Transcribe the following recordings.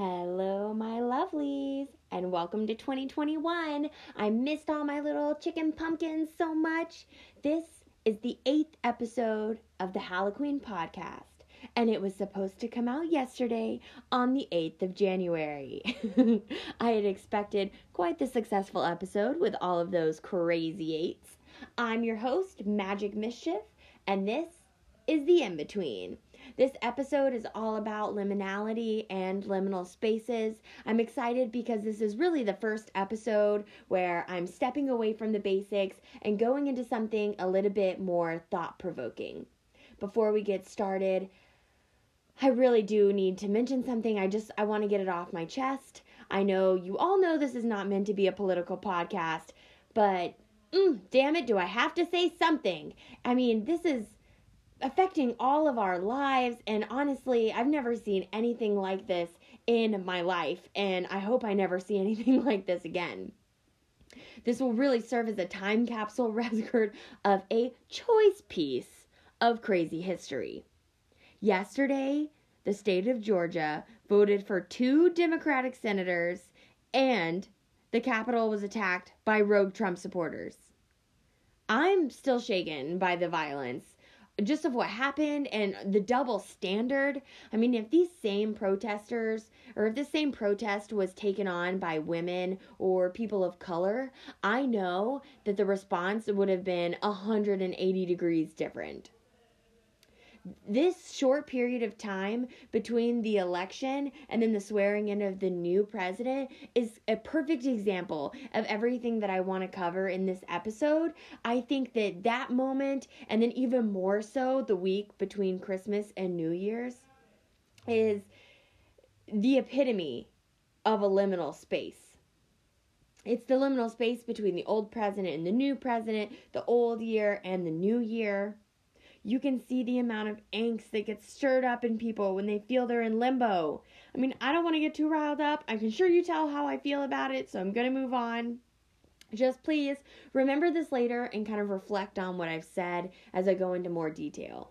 Hello, my lovelies, and welcome to 2021. I missed all my little chicken pumpkins so much. This is the eighth episode of the Halloween podcast, and it was supposed to come out yesterday on the 8th of January. I had expected quite the successful episode with all of those crazy eights. I'm your host, Magic Mischief, and this is the in between. This episode is all about liminality and liminal spaces. I'm excited because this is really the first episode where I'm stepping away from the basics and going into something a little bit more thought provoking. Before we get started, I really do need to mention something. I just I want to get it off my chest. I know you all know this is not meant to be a political podcast, but mm, damn it, do I have to say something? I mean, this is affecting all of our lives. And honestly, I've never seen anything like this in my life. And I hope I never see anything like this again. This will really serve as a time capsule record of a choice piece of crazy history. Yesterday, the state of Georgia voted for two Democratic senators, and the Capitol was attacked by rogue Trump supporters. I'm still shaken by the violence just of what happened and the double standard. I mean, if these same protesters or if this same protest was taken on by women or people of color, I know that the response would have been 180 degrees different this short period of time between the election and then the swearing in of the new president is a perfect example of everything that I want to cover in this episode. I think that that moment, and then even more so the week between Christmas and New Year's, is the epitome of a liminal space. It's the liminal space between the old president and the new president, the old year and the new year you can see the amount of angst that gets stirred up in people when they feel they're in limbo. I mean, I don't want to get too riled up. I can sure you tell how I feel about it, so I'm going to move on. Just please remember this later and kind of reflect on what I've said as I go into more detail.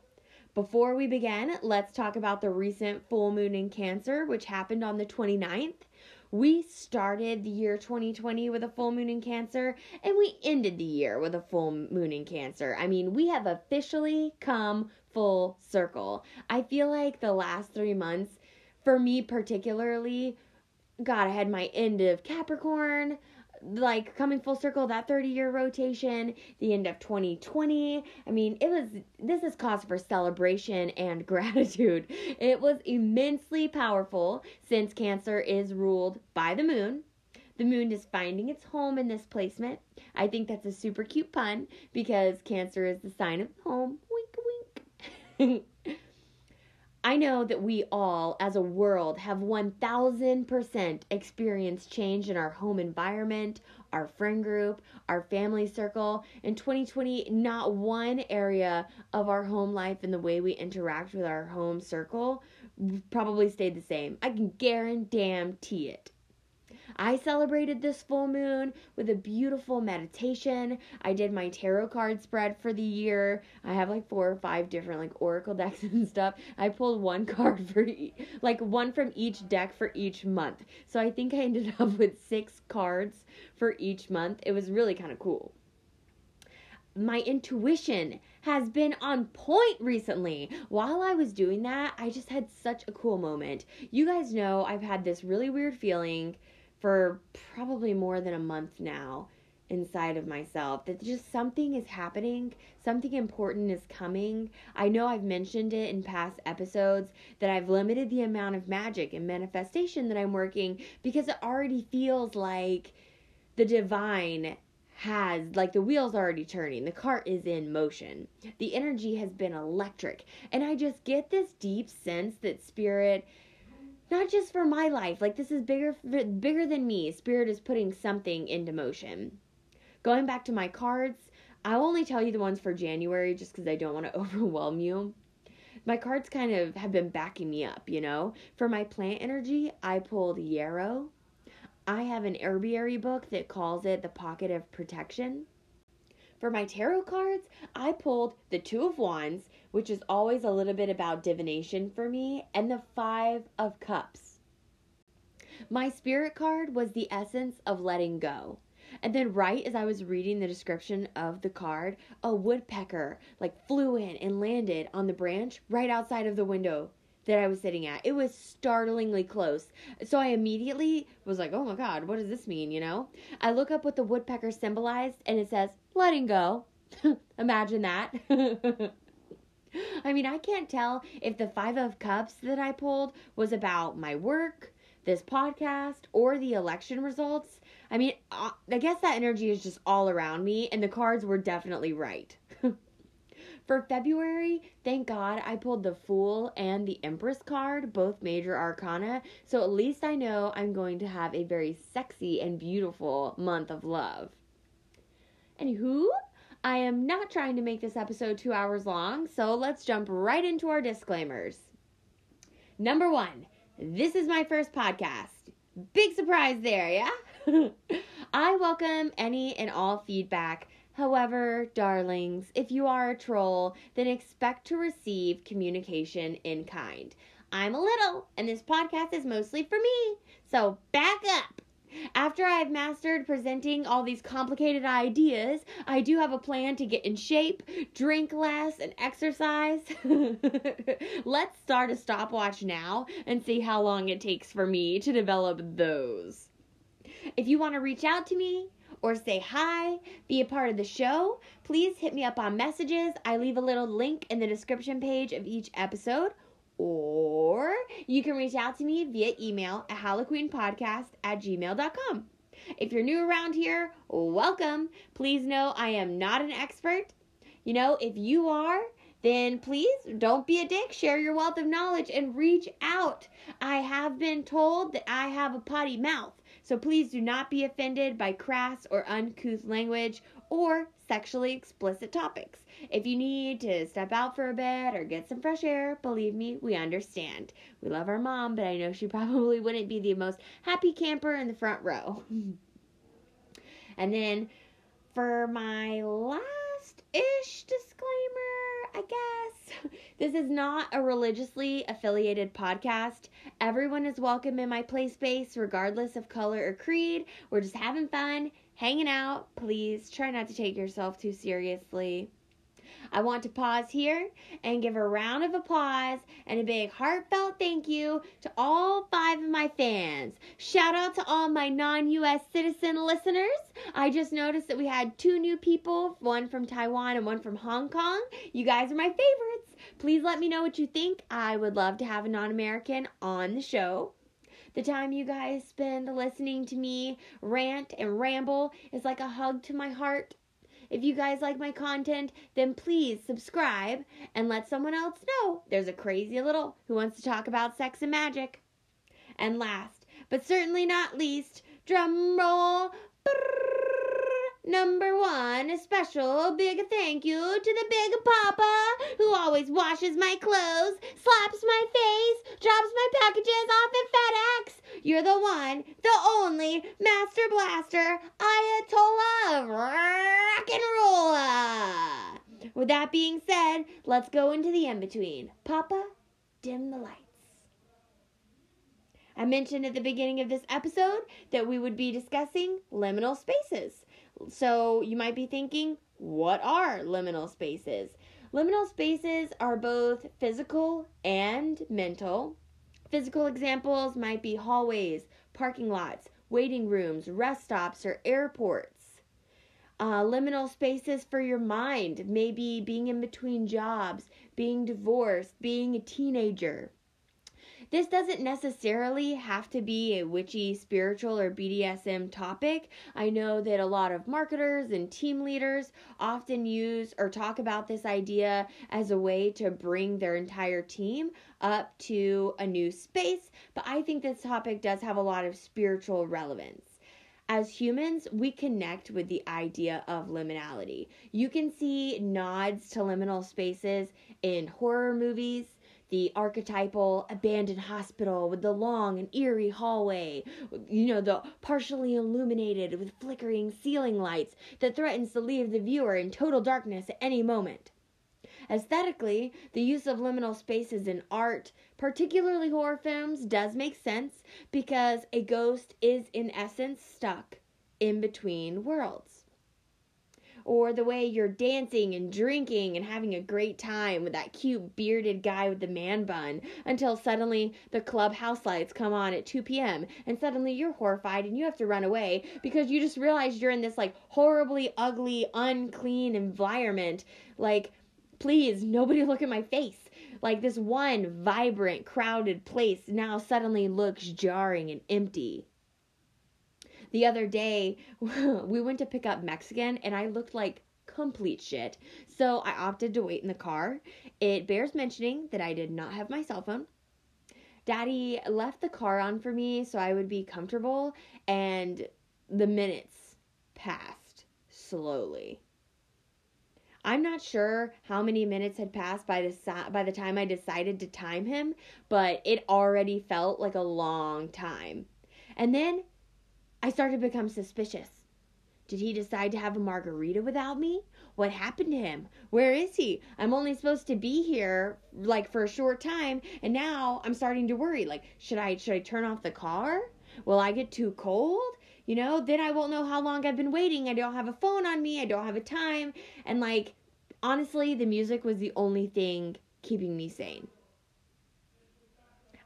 Before we begin, let's talk about the recent full moon in Cancer, which happened on the 29th. We started the year 2020 with a full moon in Cancer, and we ended the year with a full moon in Cancer. I mean, we have officially come full circle. I feel like the last three months, for me particularly, God, I had my end of Capricorn like coming full circle that 30 year rotation the end of 2020 i mean it was this is cause for celebration and gratitude. It was immensely powerful since cancer is ruled by the moon. The moon is finding its home in this placement. I think that's a super cute pun because cancer is the sign of home. Wink wink I know that we all, as a world, have 1000% experienced change in our home environment, our friend group, our family circle. In 2020, not one area of our home life and the way we interact with our home circle probably stayed the same. I can guarantee it. I celebrated this full moon with a beautiful meditation. I did my tarot card spread for the year. I have like four or five different like oracle decks and stuff. I pulled one card for e- like one from each deck for each month. So I think I ended up with six cards for each month. It was really kind of cool my intuition has been on point recently. While I was doing that, I just had such a cool moment. You guys know I've had this really weird feeling for probably more than a month now inside of myself that just something is happening, something important is coming. I know I've mentioned it in past episodes that I've limited the amount of magic and manifestation that I'm working because it already feels like the divine has like the wheels already turning. The cart is in motion. The energy has been electric. And i just get this deep sense that spirit not just for my life like this is bigger bigger than me. Spirit is putting something into motion. Going back to my cards i'll only tell you the ones for january just because i don't want to overwhelm you. My cards kind of have been backing me up you know? For my plant energy i pulled yarrow. I have an herbiary book that calls it the pocket of protection. For my tarot cards, I pulled the Two of Wands, which is always a little bit about divination for me, and the Five of Cups. My spirit card was the essence of letting go. And then, right as I was reading the description of the card, a woodpecker like flew in and landed on the branch right outside of the window that I was sitting at. It was startlingly close. So I immediately was like, oh my God, what does this mean? You know? I look up what the woodpecker symbolized and it says, letting go. Imagine that. I mean, I can't tell if the Five of Cups that I pulled was about my work, this podcast, or the election results. I mean, uh, I guess that energy is just all around me, and the cards were definitely right. For February, thank God I pulled the Fool and the Empress card, both major arcana, so at least I know I'm going to have a very sexy and beautiful month of love. Anywho, I am not trying to make this episode two hours long, so let's jump right into our disclaimers. Number one, this is my first podcast. Big surprise there, yeah? I welcome any and all feedback However, darlings, if you are a troll, then expect to receive communication in kind. I'm a little, and this podcast is mostly for me, so back up. After I've mastered presenting all these complicated ideas, I do have a plan to get in shape, drink less, and exercise. Let's start a stopwatch now and see how long it takes for me to develop those. If you want to reach out to me, or say hi, be a part of the show, please hit me up on messages. I leave a little link in the description page of each episode. Or you can reach out to me via email at halloweenpodcast at gmail.com. If you're new around here, welcome. Please know I am not an expert. You know, if you are, then please don't be a dick. Share your wealth of knowledge and reach out. I have been told that I have a potty mouth. So please do not be offended by crass or uncouth language or sexually explicit topics. If you need to step out for a bit or get some fresh air, believe me, we understand. We love our mom, but I know she probably wouldn't be the most happy camper in the front row. and then for my last ish disclaimer, I guess. This is not a religiously affiliated podcast. Everyone is welcome in my play space, regardless of color or creed. We're just having fun, hanging out. Please try not to take yourself too seriously. I want to pause here and give a round of applause and a big heartfelt thank you to all five of my fans. Shout out to all my non US citizen listeners. I just noticed that we had two new people, one from Taiwan and one from Hong Kong. You guys are my favorites. Please let me know what you think. I would love to have a non American on the show. The time you guys spend listening to me rant and ramble is like a hug to my heart if you guys like my content, then please subscribe and let someone else know there's a crazy little who wants to talk about sex and magic. And last, but certainly not least, drum roll. Number one, a special big thank you to the big papa who always washes my clothes, slaps my face, drops my packages off at FedEx. You're the one, the only Master Blaster Ayatollah of rock and roll. With that being said, let's go into the in between. Papa, dim the lights. I mentioned at the beginning of this episode that we would be discussing liminal spaces. So you might be thinking, what are liminal spaces? Liminal spaces are both physical and mental. Physical examples might be hallways, parking lots, waiting rooms, rest stops, or airports. Uh, liminal spaces for your mind, maybe being in between jobs, being divorced, being a teenager. This doesn't necessarily have to be a witchy, spiritual, or BDSM topic. I know that a lot of marketers and team leaders often use or talk about this idea as a way to bring their entire team up to a new space, but I think this topic does have a lot of spiritual relevance as humans, we connect with the idea of liminality. You can see nods to liminal spaces in horror movies, the archetypal abandoned hospital with the long and eerie hallway, you know, the partially illuminated with flickering ceiling lights that threatens to leave the viewer in total darkness at any moment. Aesthetically, the use of liminal spaces in art, particularly horror films, does make sense because a ghost is in essence stuck in between worlds or the way you're dancing and drinking and having a great time with that cute bearded guy with the man bun until suddenly the clubhouse lights come on at 2 p.m. and suddenly you're horrified and you have to run away because you just realize you're in this like horribly ugly, unclean environment. Like, please, nobody look at my face. Like this one vibrant, crowded place now suddenly looks jarring and empty the other day we went to pick up Mexican and I looked like complete shit. So I opted to wait in the car. It bears mentioning that I did not have my cell phone. Daddy left the car on for me so I would be comfortable and the minutes passed slowly. I'm not sure how many minutes had passed by the by the time I decided to time him, but it already felt like a long time. And then I started to become suspicious. Did he decide to have a margarita without me? What happened to him? Where is he? I'm only supposed to be here like for a short time and now I'm starting to worry like should I should I turn off the car? Will I get too cold? You know, then I won't know how long I've been waiting. I don't have a phone on me. I don't have a time and like honestly, the music was the only thing keeping me sane.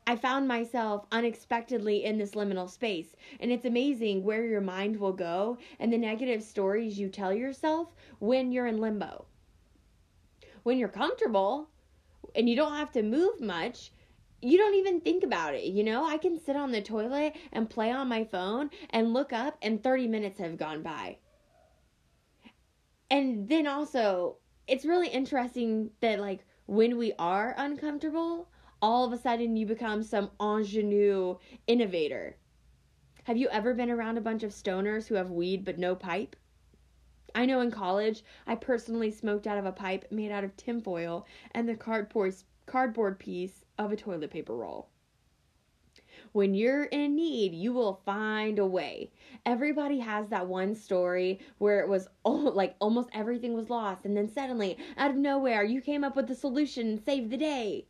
I found myself unexpectedly in this liminal space. And it's amazing where your mind will go and the negative stories you tell yourself when you're in limbo. When you're comfortable and you don't have to move much, you don't even think about it, you know? I can sit on the toilet and play on my phone and look up, and 30 minutes have gone by. And then also, it's really interesting that, like, when we are uncomfortable, all of a sudden you become some ingenue innovator. Have you ever been around a bunch of stoners who have weed but no pipe? I know in college, I personally smoked out of a pipe made out of tinfoil and the cardboard, cardboard piece of a toilet paper roll. When you're in need, you will find a way. Everybody has that one story where it was all, like almost everything was lost, and then suddenly, out of nowhere, you came up with the solution and saved the day.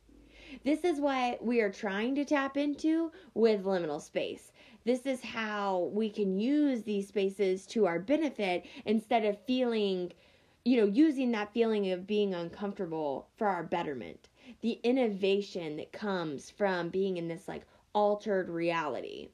This is what we are trying to tap into with liminal space. This is how we can use these spaces to our benefit instead of feeling, you know, using that feeling of being uncomfortable for our betterment. The innovation that comes from being in this like altered reality.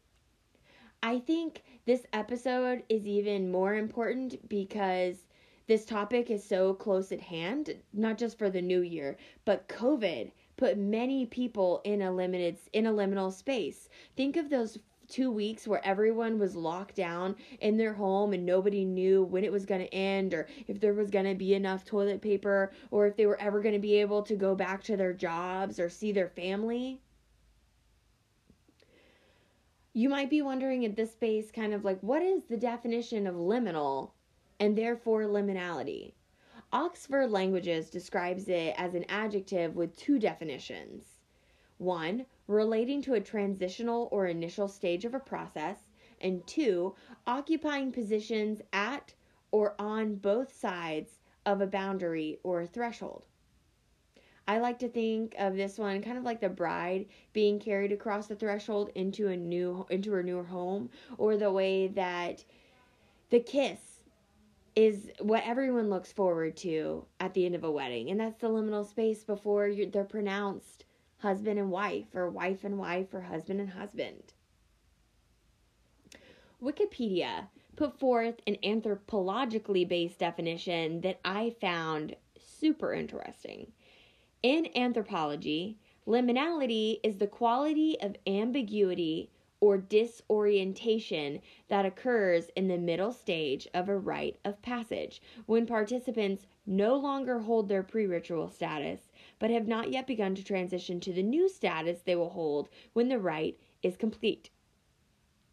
I think this episode is even more important because this topic is so close at hand, not just for the new year, but COVID put many people in a limited in a liminal space. Think of those two weeks where everyone was locked down in their home and nobody knew when it was going to end or if there was going to be enough toilet paper or if they were ever going to be able to go back to their jobs or see their family. You might be wondering at this space, kind of like, what is the definition of liminal and therefore liminality? Oxford Languages describes it as an adjective with two definitions. One, relating to a transitional or initial stage of a process, and two, occupying positions at or on both sides of a boundary or a threshold. I like to think of this one kind of like the bride being carried across the threshold into a new into her new home or the way that the kiss is what everyone looks forward to at the end of a wedding. And that's the liminal space before they're pronounced husband and wife, or wife and wife, or husband and husband. Wikipedia put forth an anthropologically based definition that I found super interesting. In anthropology, liminality is the quality of ambiguity or disorientation that occurs in the middle stage of a rite of passage when participants no longer hold their pre ritual status but have not yet begun to transition to the new status they will hold when the rite is complete.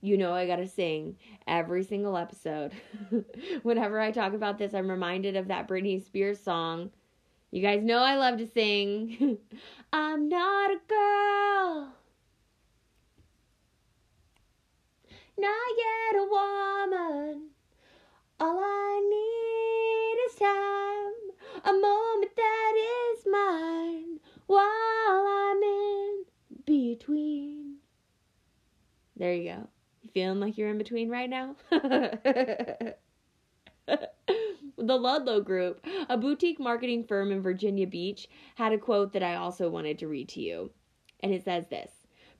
You know, I gotta sing every single episode. Whenever I talk about this, I'm reminded of that Britney Spears song. You guys know I love to sing. I'm not a girl not yet a woman. All I need is time, a moment that is mine while I'm in between. There you go. You feeling like you're in between right now? the Ludlow Group, a boutique marketing firm in Virginia Beach, had a quote that I also wanted to read to you. And it says this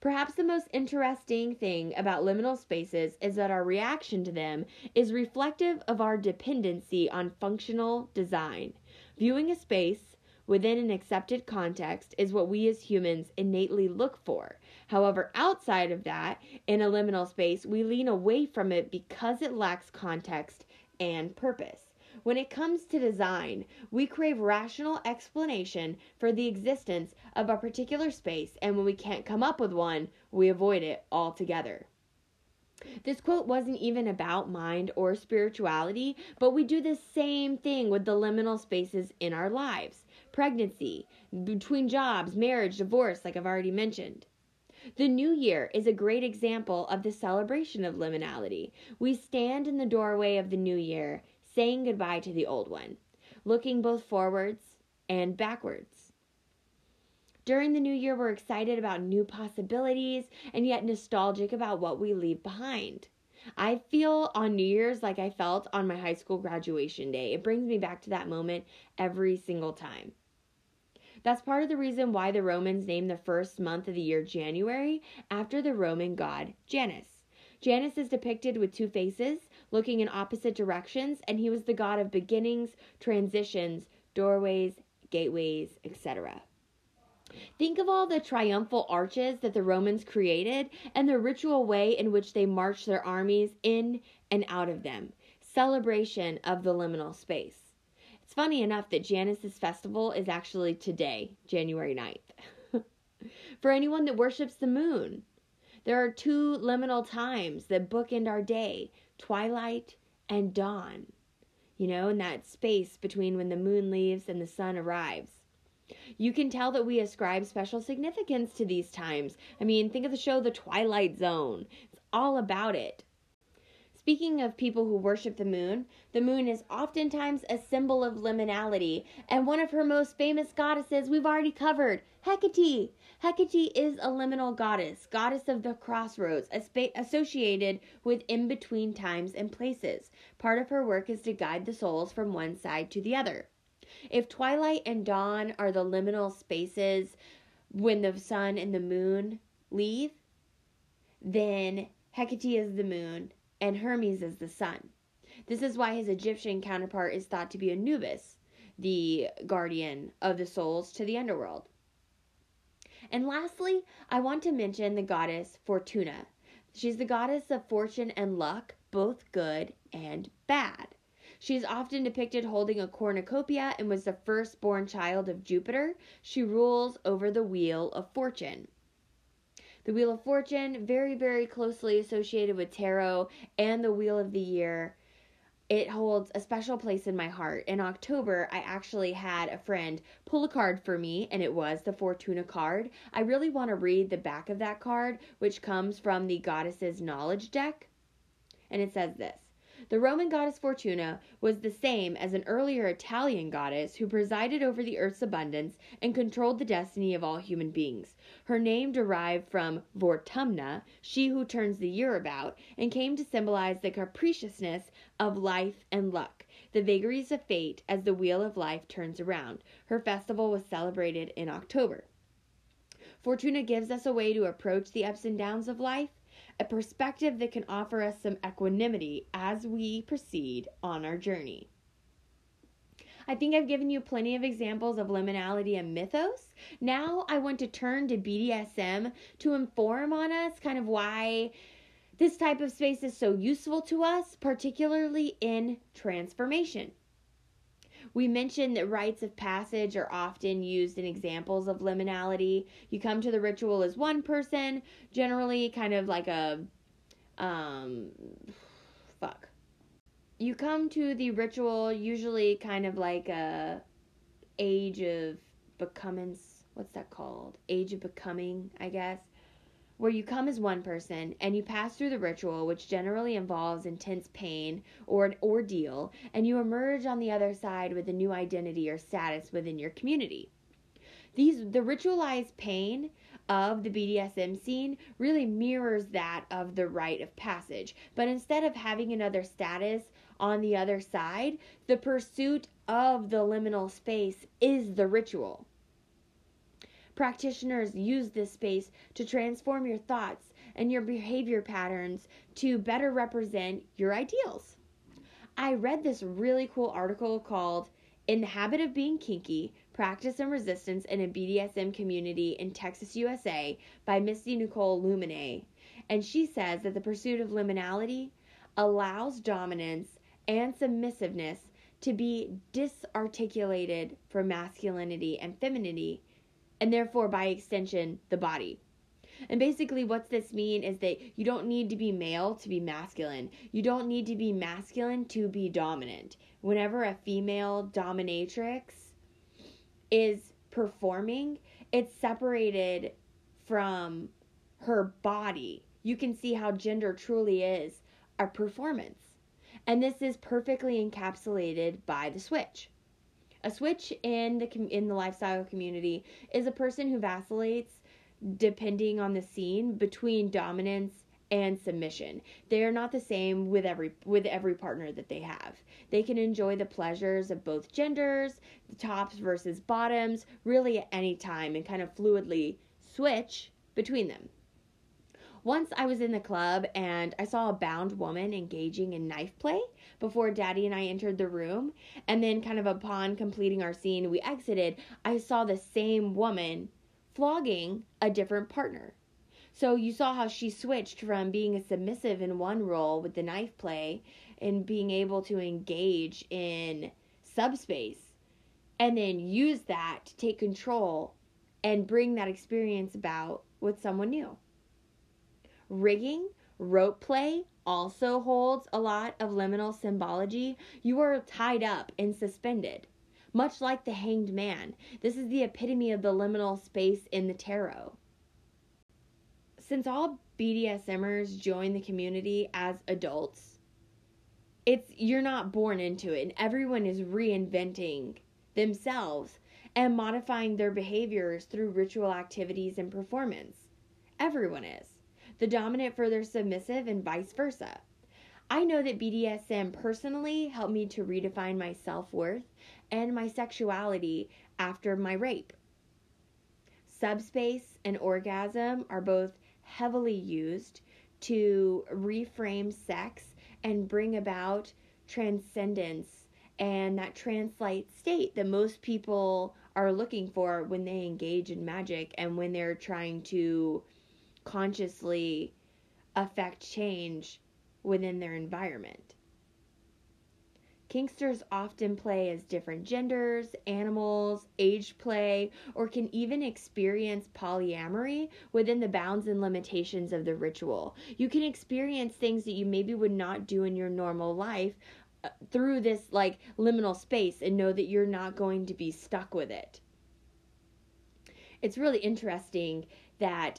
Perhaps the most interesting thing about liminal spaces is that our reaction to them is reflective of our dependency on functional design. Viewing a space within an accepted context is what we as humans innately look for. However, outside of that, in a liminal space, we lean away from it because it lacks context and purpose. When it comes to design, we crave rational explanation for the existence of a particular space, and when we can't come up with one, we avoid it altogether. This quote wasn't even about mind or spirituality, but we do the same thing with the liminal spaces in our lives pregnancy, between jobs, marriage, divorce, like I've already mentioned. The new year is a great example of the celebration of liminality. We stand in the doorway of the new year, saying goodbye to the old one, looking both forwards and backwards. During the new year, we're excited about new possibilities and yet nostalgic about what we leave behind. I feel on New Year's like I felt on my high school graduation day. It brings me back to that moment every single time. That's part of the reason why the Romans named the first month of the year January after the Roman god Janus. Janus is depicted with two faces, looking in opposite directions, and he was the god of beginnings, transitions, doorways, gateways, etc. Think of all the triumphal arches that the Romans created and the ritual way in which they marched their armies in and out of them. Celebration of the liminal space. It's funny enough that Janus's festival is actually today, January 9th. For anyone that worships the moon, there are two liminal times that bookend our day twilight and dawn. You know, in that space between when the moon leaves and the sun arrives. You can tell that we ascribe special significance to these times. I mean, think of the show The Twilight Zone, it's all about it. Speaking of people who worship the moon, the moon is oftentimes a symbol of liminality, and one of her most famous goddesses we've already covered, Hecate. Hecate is a liminal goddess, goddess of the crossroads, associated with in between times and places. Part of her work is to guide the souls from one side to the other. If twilight and dawn are the liminal spaces when the sun and the moon leave, then Hecate is the moon and Hermes is the sun. This is why his Egyptian counterpart is thought to be Anubis, the guardian of the souls to the underworld. And lastly, I want to mention the goddess Fortuna. She's the goddess of fortune and luck, both good and bad. She is often depicted holding a cornucopia and was the firstborn child of Jupiter. She rules over the wheel of fortune. The Wheel of Fortune, very, very closely associated with tarot and the Wheel of the Year. It holds a special place in my heart. In October, I actually had a friend pull a card for me, and it was the Fortuna card. I really want to read the back of that card, which comes from the Goddess's Knowledge deck. And it says this the Roman goddess Fortuna was the same as an earlier Italian goddess who presided over the earth's abundance and controlled the destiny of all human beings. Her name derived from Vortumna, she who turns the year about, and came to symbolize the capriciousness of life and luck, the vagaries of fate as the wheel of life turns around. Her festival was celebrated in October. Fortuna gives us a way to approach the ups and downs of life a perspective that can offer us some equanimity as we proceed on our journey. I think I've given you plenty of examples of liminality and mythos. Now I want to turn to BDSM to inform on us kind of why this type of space is so useful to us, particularly in transformation. We mentioned that rites of passage are often used in examples of liminality. You come to the ritual as one person, generally kind of like a um fuck. You come to the ritual usually kind of like a age of becoming what's that called? Age of becoming, I guess where you come as one person and you pass through the ritual, which generally involves intense pain or an ordeal, and you emerge on the other side with a new identity or status within your community. These the ritualized pain of the BDSM scene really mirrors that of the rite of passage. But instead of having another status on the other side, the pursuit of the liminal space is the ritual. Practitioners use this space to transform your thoughts and your behavior patterns to better represent your ideals. I read this really cool article called In the Habit of Being Kinky Practice and Resistance in a BDSM Community in Texas, USA by Misty Nicole Luminais. And she says that the pursuit of liminality allows dominance and submissiveness to be disarticulated from masculinity and femininity and therefore by extension the body. And basically, what's this mean is that you don't need to be male to be masculine. You don't need to be masculine to be dominant. Whenever a female dominatrix is performing, it's separated from her body. You can see how gender truly is a performance. And this is perfectly encapsulated by the switch. A switch in the in the lifestyle community is a person who vacillates depending on the scene between dominance and submission. They are not the same with every with every partner that they have. They can enjoy the pleasures of both genders, the tops versus bottoms, really at any time and kind of fluidly switch between them. Once I was in the club and I saw a bound woman engaging in knife play before Daddy and I entered the room. And then, kind of upon completing our scene, we exited. I saw the same woman flogging a different partner. So you saw how she switched from being a submissive in one role with the knife play and being able to engage in subspace and then use that to take control and bring that experience about with someone new. Rigging, rope play also holds a lot of liminal symbology. You are tied up and suspended, much like the hanged man. This is the epitome of the liminal space in the tarot. Since all BDSMers join the community as adults, it's you're not born into it and everyone is reinventing themselves and modifying their behaviors through ritual activities and performance. Everyone is the dominant for their submissive, and vice versa. I know that BDSM personally helped me to redefine my self worth and my sexuality after my rape. Subspace and orgasm are both heavily used to reframe sex and bring about transcendence and that trance-like state that most people are looking for when they engage in magic and when they're trying to consciously affect change within their environment. Kinksters often play as different genders, animals, age play, or can even experience polyamory within the bounds and limitations of the ritual. You can experience things that you maybe would not do in your normal life uh, through this like liminal space and know that you're not going to be stuck with it. It's really interesting that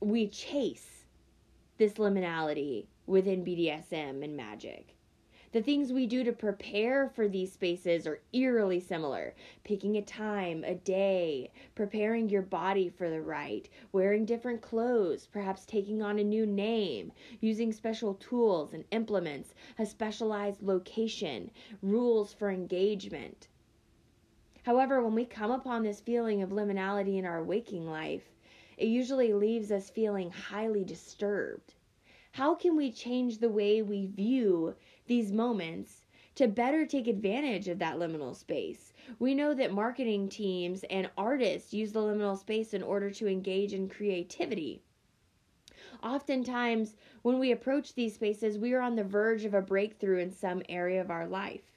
we chase this liminality within BDSM and magic. The things we do to prepare for these spaces are eerily similar. Picking a time, a day, preparing your body for the rite, wearing different clothes, perhaps taking on a new name, using special tools and implements, a specialized location, rules for engagement. However, when we come upon this feeling of liminality in our waking life, it usually leaves us feeling highly disturbed. How can we change the way we view these moments to better take advantage of that liminal space? We know that marketing teams and artists use the liminal space in order to engage in creativity. Oftentimes, when we approach these spaces, we are on the verge of a breakthrough in some area of our life.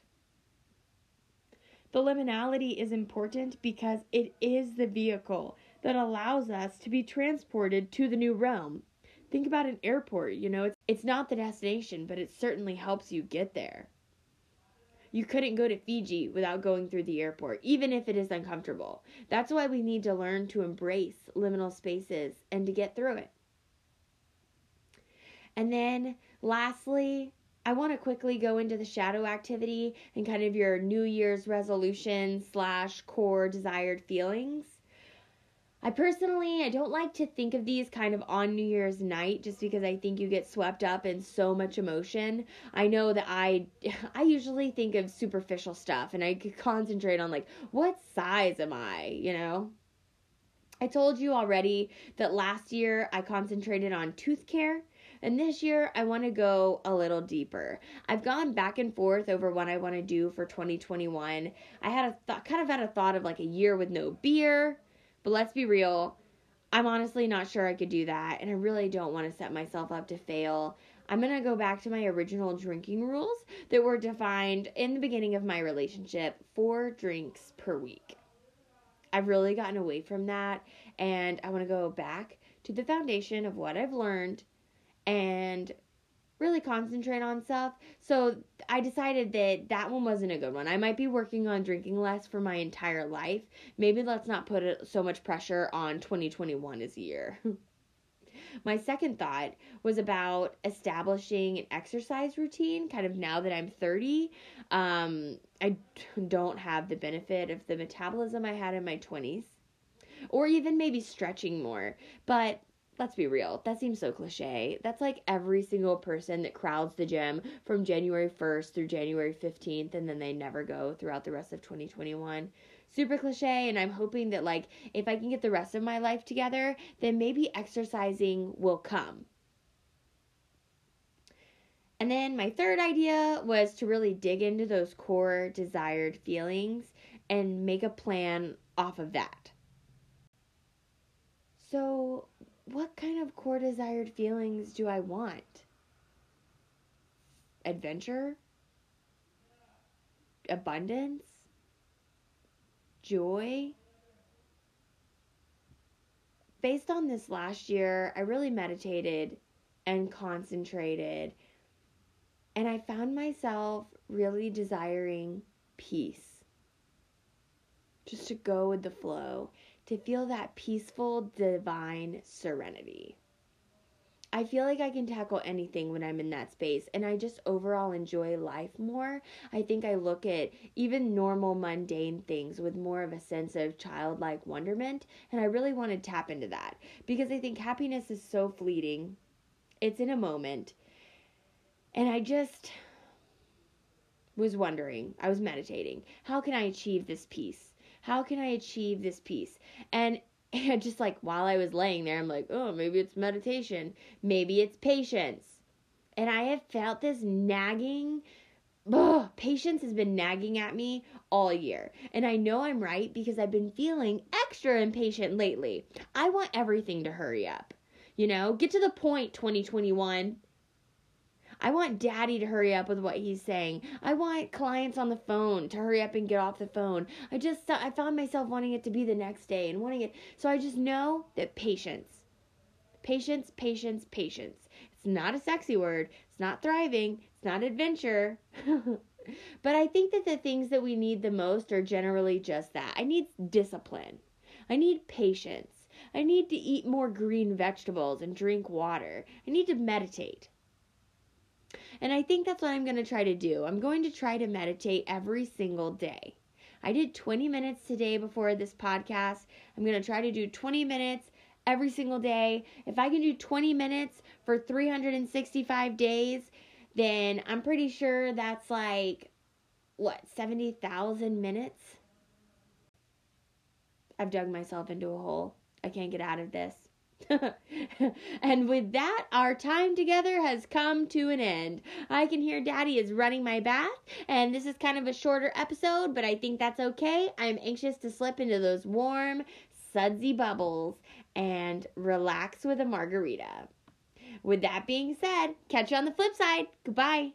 The liminality is important because it is the vehicle that allows us to be transported to the new realm. Think about an airport, you know, it's, it's not the destination, but it certainly helps you get there. You couldn't go to Fiji without going through the airport, even if it is uncomfortable. That's why we need to learn to embrace liminal spaces and to get through it. And then, lastly, I want to quickly go into the shadow activity and kind of your New Year's resolution slash core desired feelings. I personally, I don't like to think of these kind of on New Year's night just because I think you get swept up in so much emotion. I know that I I usually think of superficial stuff and I could concentrate on like what size am I, you know? I told you already that last year I concentrated on tooth care and this year I want to go a little deeper. I've gone back and forth over what I want to do for 2021. I had a th- kind of had a thought of like a year with no beer but let's be real, I'm honestly not sure I could do that, and I really don't want to set myself up to fail. I'm going to go back to my original drinking rules that were defined in the beginning of my relationship four drinks per week. I've really gotten away from that, and I want to go back to the foundation of what I've learned and really concentrate on stuff. So I decided that that one wasn't a good one. I might be working on drinking less for my entire life. Maybe let's not put so much pressure on 2021 as a year. my second thought was about establishing an exercise routine kind of now that I'm 30. Um, I don't have the benefit of the metabolism I had in my 20s or even maybe stretching more. But let's be real, that seems so cliche. That's like every single person that crowds the gym from January 1st through January 15th and then they never go throughout the rest of 2021. Super cliche, and I'm hoping that, like, if I can get the rest of my life together, then maybe exercising will come. And then my third idea was to really dig into those core desired feelings and make a plan off of that. So, what kind of core desired feelings do I want? Adventure? Abundance? Joy? Based on this last year, I really meditated and concentrated, and I found myself really desiring peace. Just to go with the flow to feel that peaceful, divine serenity. I feel like I can tackle anything when I'm in that space, and I just overall enjoy life more. I think I look at even normal, mundane things with more of a sense of childlike wonderment, and I really want to tap into that because I think happiness is so fleeting. It's in a moment, and I just was wondering, I was meditating, how can I achieve this peace? How can I achieve this peace? And just like while I was laying there, I'm like, oh, maybe it's meditation. Maybe it's patience. And I have felt this nagging. Ugh, patience has been nagging at me all year. And I know I'm right because I've been feeling extra impatient lately. I want everything to hurry up. You know, get to the point 2021. I want daddy to hurry up with what he's saying. I want clients on the phone to hurry up and get off the phone. I just, I found myself wanting it to be the next day and wanting it. So I just know that patience, patience, patience, patience. It's not a sexy word. It's not thriving. It's not adventure. but I think that the things that we need the most are generally just that. I need discipline. I need patience. I need to eat more green vegetables and drink water. I need to meditate. And I think that's what I'm going to try to do. I'm going to try to meditate every single day. I did 20 minutes today before this podcast. I'm going to try to do 20 minutes every single day. If I can do 20 minutes for 365 days, then I'm pretty sure that's like, what, 70,000 minutes? I've dug myself into a hole. I can't get out of this. and with that, our time together has come to an end. I can hear Daddy is running my bath, and this is kind of a shorter episode, but I think that's okay. I'm anxious to slip into those warm, sudsy bubbles and relax with a margarita. With that being said, catch you on the flip side. Goodbye.